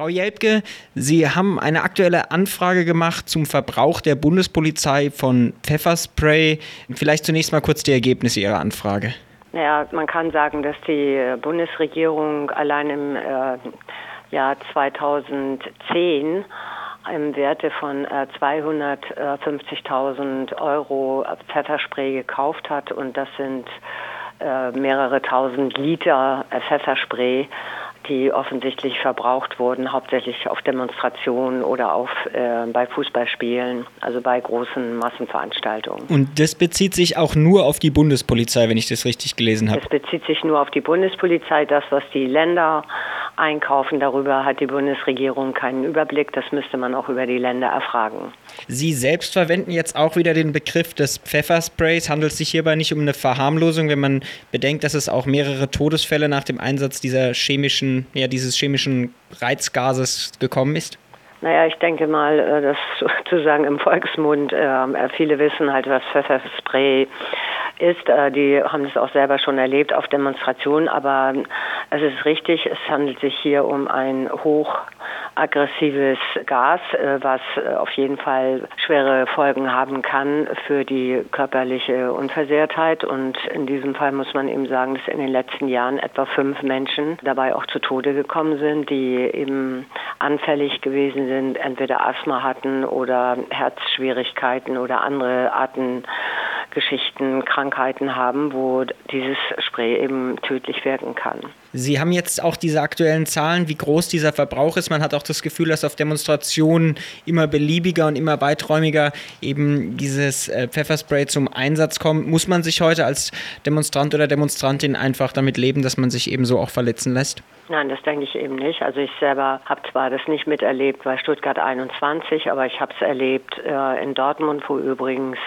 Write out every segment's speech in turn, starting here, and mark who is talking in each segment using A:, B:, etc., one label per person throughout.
A: Frau Jelpke, Sie haben eine aktuelle Anfrage gemacht zum Verbrauch der Bundespolizei von Pfefferspray. Vielleicht zunächst mal kurz die Ergebnisse Ihrer Anfrage.
B: Naja, man kann sagen, dass die Bundesregierung allein im äh, Jahr 2010 im Werte von äh, 250.000 Euro Pfefferspray gekauft hat und das sind äh, mehrere tausend Liter Pfefferspray die offensichtlich verbraucht wurden, hauptsächlich auf Demonstrationen oder auf, äh, bei Fußballspielen, also bei großen Massenveranstaltungen.
A: Und das bezieht sich auch nur auf die Bundespolizei, wenn ich das richtig gelesen habe?
B: Es bezieht sich nur auf die Bundespolizei. Das, was die Länder einkaufen, darüber hat die Bundesregierung keinen Überblick. Das müsste man auch über die Länder erfragen.
A: Sie selbst verwenden jetzt auch wieder den Begriff des Pfeffersprays. Handelt es sich hierbei nicht um eine Verharmlosung, wenn man bedenkt, dass es auch mehrere Todesfälle nach dem Einsatz dieser chemischen, ja, dieses chemischen Reizgases gekommen ist?
B: Naja, ich denke mal, äh, das sozusagen im Volksmund, äh, viele wissen halt, was Pfefferspray ist. Äh, die haben das auch selber schon erlebt auf Demonstrationen, aber es ist richtig, es handelt sich hier um ein hochaggressives Gas, äh, was äh, auf jeden Fall schwere Folgen haben kann für die körperliche Unversehrtheit. Und in diesem Fall muss man eben sagen, dass in den letzten Jahren etwa fünf Menschen dabei auch zu Tode gekommen sind, die eben anfällig gewesen sind, entweder Asthma hatten oder Herzschwierigkeiten oder andere Arten Geschichten, Krankheiten haben, wo dieses Spray eben tödlich wirken kann.
A: Sie haben jetzt auch diese aktuellen Zahlen, wie groß dieser Verbrauch ist. Man hat auch das Gefühl, dass auf Demonstrationen immer beliebiger und immer weiträumiger eben dieses äh, Pfefferspray zum Einsatz kommt. Muss man sich heute als Demonstrant oder Demonstrantin einfach damit leben, dass man sich eben so auch verletzen lässt?
B: Nein, das denke ich eben nicht. Also ich selber habe zwar das nicht miterlebt bei Stuttgart 21, aber ich habe es erlebt äh, in Dortmund, wo übrigens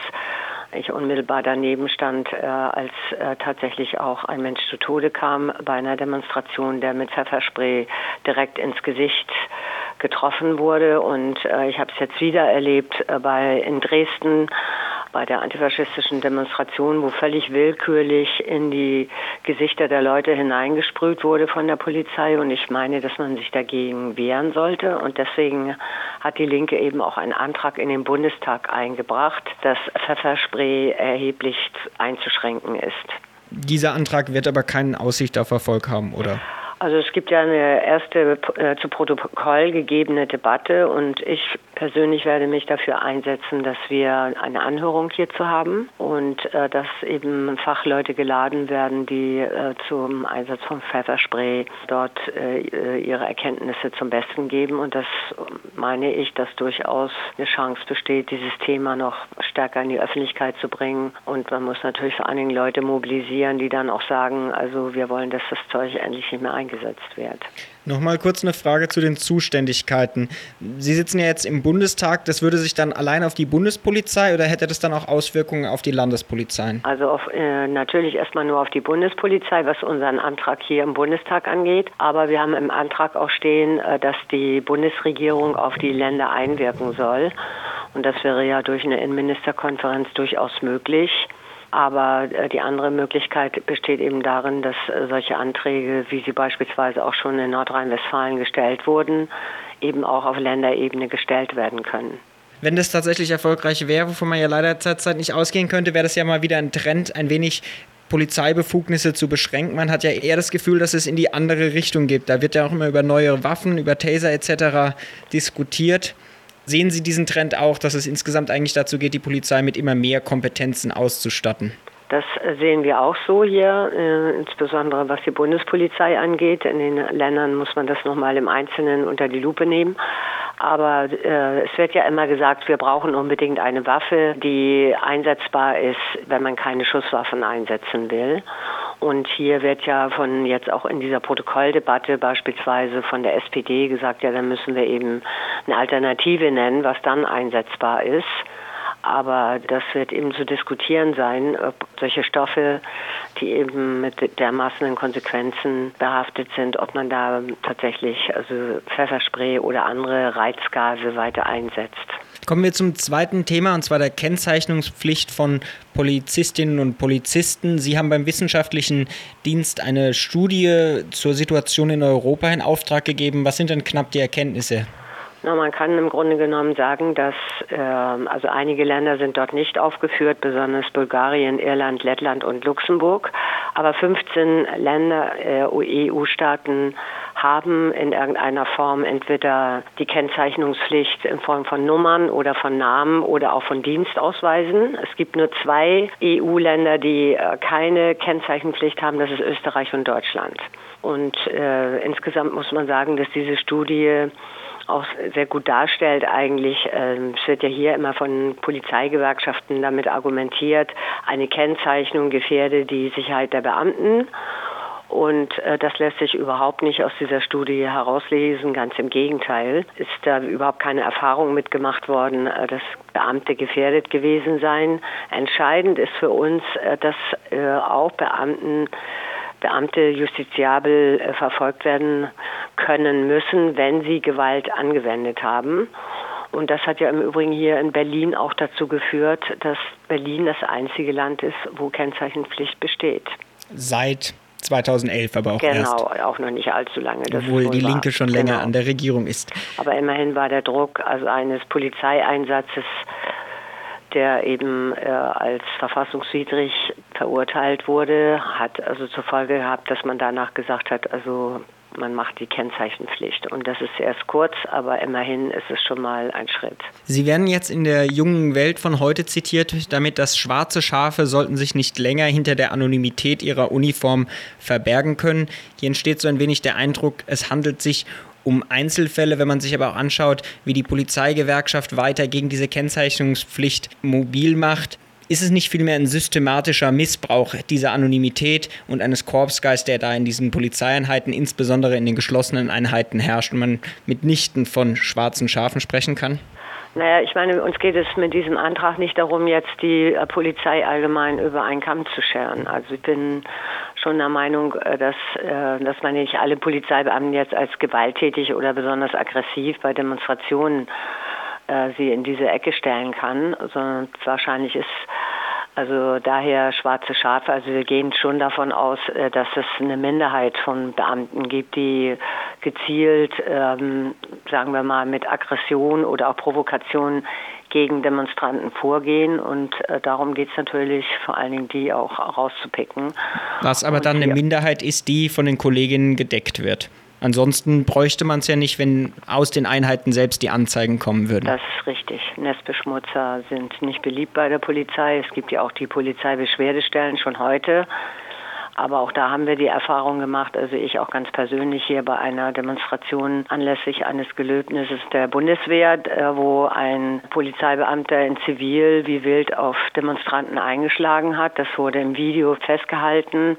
B: ich unmittelbar daneben stand, äh, als äh, tatsächlich auch ein Mensch zu Tode kam bei einer Demonstration, der mit Pfefferspray direkt ins Gesicht getroffen wurde. Und äh, ich habe es jetzt wieder erlebt äh, bei in Dresden bei der antifaschistischen Demonstration, wo völlig willkürlich in die Gesichter der Leute hineingesprüht wurde von der Polizei. Und ich meine, dass man sich dagegen wehren sollte. Und deswegen hat die Linke eben auch einen Antrag in den Bundestag eingebracht, dass Pfefferspray erheblich einzuschränken ist.
A: Dieser Antrag wird aber keine Aussicht auf Erfolg haben, oder?
B: Also es gibt ja eine erste äh, zu Protokoll gegebene Debatte und ich persönlich werde mich dafür einsetzen, dass wir eine Anhörung hierzu haben und äh, dass eben Fachleute geladen werden, die äh, zum Einsatz von Pfefferspray dort äh, ihre Erkenntnisse zum Besten geben. Und das meine ich, dass durchaus eine Chance besteht, dieses Thema noch stärker in die Öffentlichkeit zu bringen. Und man muss natürlich vor allen Dingen Leute mobilisieren, die dann auch sagen, also wir wollen, dass das Zeug endlich nicht mehr eingesetzt eingesetzt wird.
A: Nochmal kurz eine Frage zu den Zuständigkeiten. Sie sitzen ja jetzt im Bundestag, das würde sich dann allein auf die Bundespolizei oder hätte das dann auch Auswirkungen auf die Landespolizeien?
B: Also auf, äh, natürlich erstmal nur auf die Bundespolizei, was unseren Antrag hier im Bundestag angeht. Aber wir haben im Antrag auch stehen, äh, dass die Bundesregierung auf die Länder einwirken soll. Und das wäre ja durch eine Innenministerkonferenz durchaus möglich. Aber äh, die andere Möglichkeit besteht eben darin, dass äh, solche Anträge, wie sie beispielsweise auch schon in Nordrhein-Westfalen gestellt wurden, eben auch auf Länderebene gestellt werden können.
A: Wenn das tatsächlich erfolgreich wäre, wovon man ja leider zurzeit nicht ausgehen könnte, wäre das ja mal wieder ein Trend, ein wenig Polizeibefugnisse zu beschränken. Man hat ja eher das Gefühl, dass es in die andere Richtung geht. Da wird ja auch immer über neue Waffen, über Taser etc. diskutiert. Sehen Sie diesen Trend auch, dass es insgesamt eigentlich dazu geht, die Polizei mit immer mehr Kompetenzen auszustatten?
B: Das sehen wir auch so hier, äh, insbesondere was die Bundespolizei angeht. In den Ländern muss man das nochmal im Einzelnen unter die Lupe nehmen. Aber äh, es wird ja immer gesagt, wir brauchen unbedingt eine Waffe, die einsetzbar ist, wenn man keine Schusswaffen einsetzen will. Und hier wird ja von jetzt auch in dieser Protokolldebatte beispielsweise von der SPD gesagt, ja, dann müssen wir eben eine Alternative nennen, was dann einsetzbar ist. Aber das wird eben zu diskutieren sein, ob solche Stoffe, die eben mit dermaßenen Konsequenzen behaftet sind, ob man da tatsächlich also Pfefferspray oder andere Reizgase weiter einsetzt.
A: Kommen wir zum zweiten Thema, und zwar der Kennzeichnungspflicht von Polizistinnen und Polizisten. Sie haben beim Wissenschaftlichen Dienst eine Studie zur Situation in Europa in Auftrag gegeben. Was sind denn knapp die Erkenntnisse?
B: Na, man kann im Grunde genommen sagen, dass äh, also einige Länder sind dort nicht aufgeführt, besonders Bulgarien, Irland, Lettland und Luxemburg. Aber 15 Länder, äh, EU-Staaten haben in irgendeiner Form entweder die Kennzeichnungspflicht in Form von Nummern oder von Namen oder auch von Dienstausweisen. Es gibt nur zwei EU-Länder, die äh, keine Kennzeichenpflicht haben, das ist Österreich und Deutschland. Und äh, insgesamt muss man sagen, dass diese Studie auch sehr gut darstellt eigentlich. Ähm, es wird ja hier immer von Polizeigewerkschaften damit argumentiert, eine Kennzeichnung gefährde die Sicherheit der Beamten. Und äh, das lässt sich überhaupt nicht aus dieser Studie herauslesen. Ganz im Gegenteil ist da überhaupt keine Erfahrung mitgemacht worden, äh, dass Beamte gefährdet gewesen seien. Entscheidend ist für uns, äh, dass äh, auch Beamten Beamte justiziabel äh, verfolgt werden können müssen, wenn sie Gewalt angewendet haben. Und das hat ja im Übrigen hier in Berlin auch dazu geführt, dass Berlin das einzige Land ist, wo Kennzeichenpflicht besteht.
A: Seit 2011 aber auch
B: genau,
A: erst.
B: Genau, auch noch nicht allzu lange.
A: Obwohl die Linke schon länger
B: genau.
A: an der Regierung ist.
B: Aber immerhin war der Druck also eines Polizeieinsatzes der eben äh, als verfassungswidrig verurteilt wurde, hat also zur Folge gehabt, dass man danach gesagt hat, also man macht die Kennzeichenpflicht. Und das ist erst kurz, aber immerhin ist es schon mal ein Schritt.
A: Sie werden jetzt in der jungen Welt von heute zitiert, damit dass schwarze Schafe sollten sich nicht länger hinter der Anonymität ihrer Uniform verbergen können. Hier entsteht so ein wenig der Eindruck, es handelt sich um Einzelfälle, wenn man sich aber auch anschaut, wie die Polizeigewerkschaft weiter gegen diese Kennzeichnungspflicht mobil macht, ist es nicht vielmehr ein systematischer Missbrauch dieser Anonymität und eines Korpsgeists, der da in diesen Polizeieinheiten, insbesondere in den geschlossenen Einheiten herrscht und man mitnichten von schwarzen Schafen sprechen kann?
B: Naja, ich meine, uns geht es mit diesem Antrag nicht darum, jetzt die äh, Polizei allgemein über einen Kamm zu scheren. Also ich bin schon der Meinung, äh, dass, äh, dass man nicht alle Polizeibeamten jetzt als gewalttätig oder besonders aggressiv bei Demonstrationen sie in diese Ecke stellen kann, sondern wahrscheinlich ist also daher schwarze Schafe. Also wir gehen schon davon aus, äh, dass es eine Minderheit von Beamten gibt, die gezielt, ähm, sagen wir mal, mit Aggression oder auch Provokation gegen Demonstranten vorgehen. Und äh, darum geht es natürlich vor allen Dingen, die auch rauszupicken.
A: Was aber dann eine Minderheit ist, die von den Kolleginnen gedeckt wird. Ansonsten bräuchte man es ja nicht, wenn aus den Einheiten selbst die Anzeigen kommen würden.
B: Das ist richtig. Nestbeschmutzer sind nicht beliebt bei der Polizei. Es gibt ja auch die Polizeibeschwerdestellen schon heute. Aber auch da haben wir die Erfahrung gemacht, also ich auch ganz persönlich hier bei einer Demonstration anlässlich eines Gelöbnisses der Bundeswehr, äh, wo ein Polizeibeamter in Zivil wie wild auf Demonstranten eingeschlagen hat. Das wurde im Video festgehalten.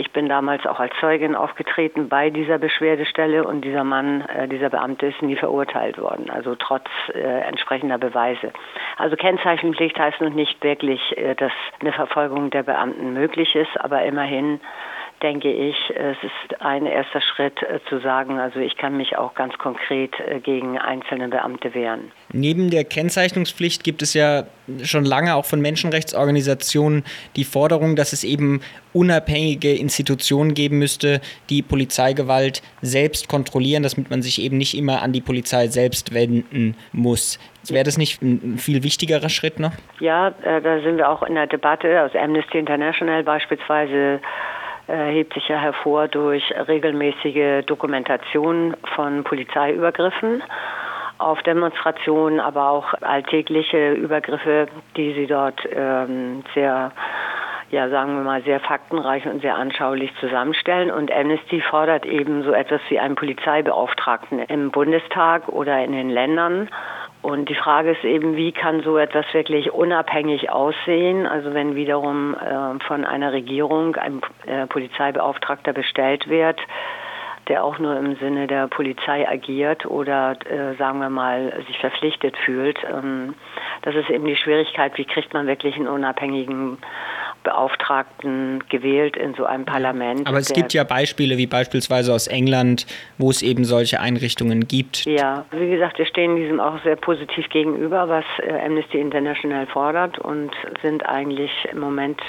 B: Ich bin damals auch als Zeugin aufgetreten bei dieser Beschwerdestelle und dieser Mann, äh, dieser Beamte ist nie verurteilt worden, also trotz äh, entsprechender Beweise. Also Kennzeichenpflicht heißt noch nicht wirklich, dass eine Verfolgung der Beamten möglich ist, aber immerhin denke ich, es ist ein erster Schritt äh, zu sagen, also ich kann mich auch ganz konkret äh, gegen einzelne Beamte wehren.
A: Neben der Kennzeichnungspflicht gibt es ja schon lange auch von Menschenrechtsorganisationen die Forderung, dass es eben unabhängige Institutionen geben müsste, die Polizeigewalt selbst kontrollieren, damit man sich eben nicht immer an die Polizei selbst wenden muss. Wäre das nicht ein viel wichtigerer Schritt noch?
B: Ja, äh, da sind wir auch in der Debatte. Aus Amnesty International beispielsweise hebt sich ja hervor durch regelmäßige Dokumentation von Polizeiübergriffen auf Demonstrationen, aber auch alltägliche Übergriffe, die sie dort ähm, sehr ja, sagen wir mal, sehr faktenreich und sehr anschaulich zusammenstellen. Und Amnesty fordert eben so etwas wie einen Polizeibeauftragten im Bundestag oder in den Ländern. Und die Frage ist eben, wie kann so etwas wirklich unabhängig aussehen? Also wenn wiederum äh, von einer Regierung ein äh, Polizeibeauftragter bestellt wird, der auch nur im Sinne der Polizei agiert oder äh, sagen wir mal sich verpflichtet fühlt. Ähm, das ist eben die Schwierigkeit, wie kriegt man wirklich einen unabhängigen Beauftragten gewählt in so einem Parlament.
A: Aber es gibt ja Beispiele wie beispielsweise aus England, wo es eben solche Einrichtungen gibt.
B: Ja, wie gesagt, wir stehen diesem auch sehr positiv gegenüber, was äh, Amnesty International fordert und sind eigentlich im Moment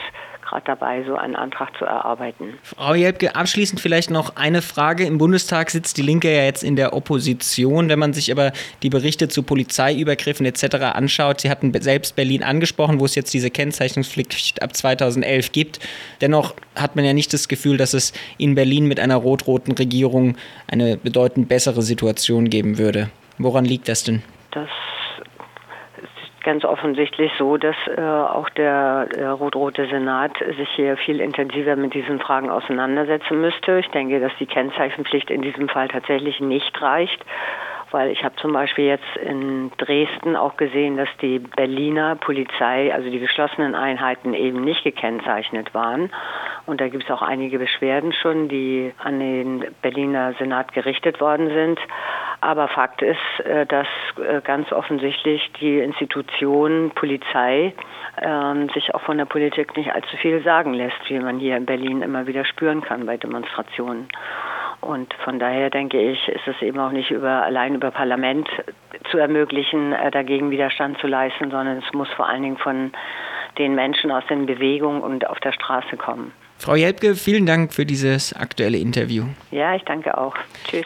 B: gerade dabei, so einen Antrag zu erarbeiten.
A: Frau Jelpke, abschließend vielleicht noch eine Frage. Im Bundestag sitzt die Linke ja jetzt in der Opposition. Wenn man sich aber die Berichte zu Polizeiübergriffen etc. anschaut, Sie hatten selbst Berlin angesprochen, wo es jetzt diese Kennzeichnungspflicht ab 2011 gibt. Dennoch hat man ja nicht das Gefühl, dass es in Berlin mit einer rot-roten Regierung eine bedeutend bessere Situation geben würde. Woran liegt das denn?
B: Das ganz offensichtlich so, dass äh, auch der, der rot-rote Senat sich hier viel intensiver mit diesen Fragen auseinandersetzen müsste. Ich denke, dass die Kennzeichenpflicht in diesem Fall tatsächlich nicht reicht weil ich habe zum Beispiel jetzt in Dresden auch gesehen, dass die Berliner Polizei, also die geschlossenen Einheiten eben nicht gekennzeichnet waren. Und da gibt es auch einige Beschwerden schon, die an den Berliner Senat gerichtet worden sind. Aber Fakt ist, äh, dass äh, ganz offensichtlich die Institution Polizei ähm, sich auch von der Politik nicht allzu viel sagen lässt, wie man hier in Berlin immer wieder spüren kann bei Demonstrationen. Und von daher denke ich, ist es eben auch nicht über, allein über Parlament zu ermöglichen, äh, dagegen Widerstand zu leisten, sondern es muss vor allen Dingen von den Menschen aus den Bewegungen und auf der Straße kommen.
A: Frau Jelpke, vielen Dank für dieses aktuelle Interview.
B: Ja, ich danke auch. Tschüss.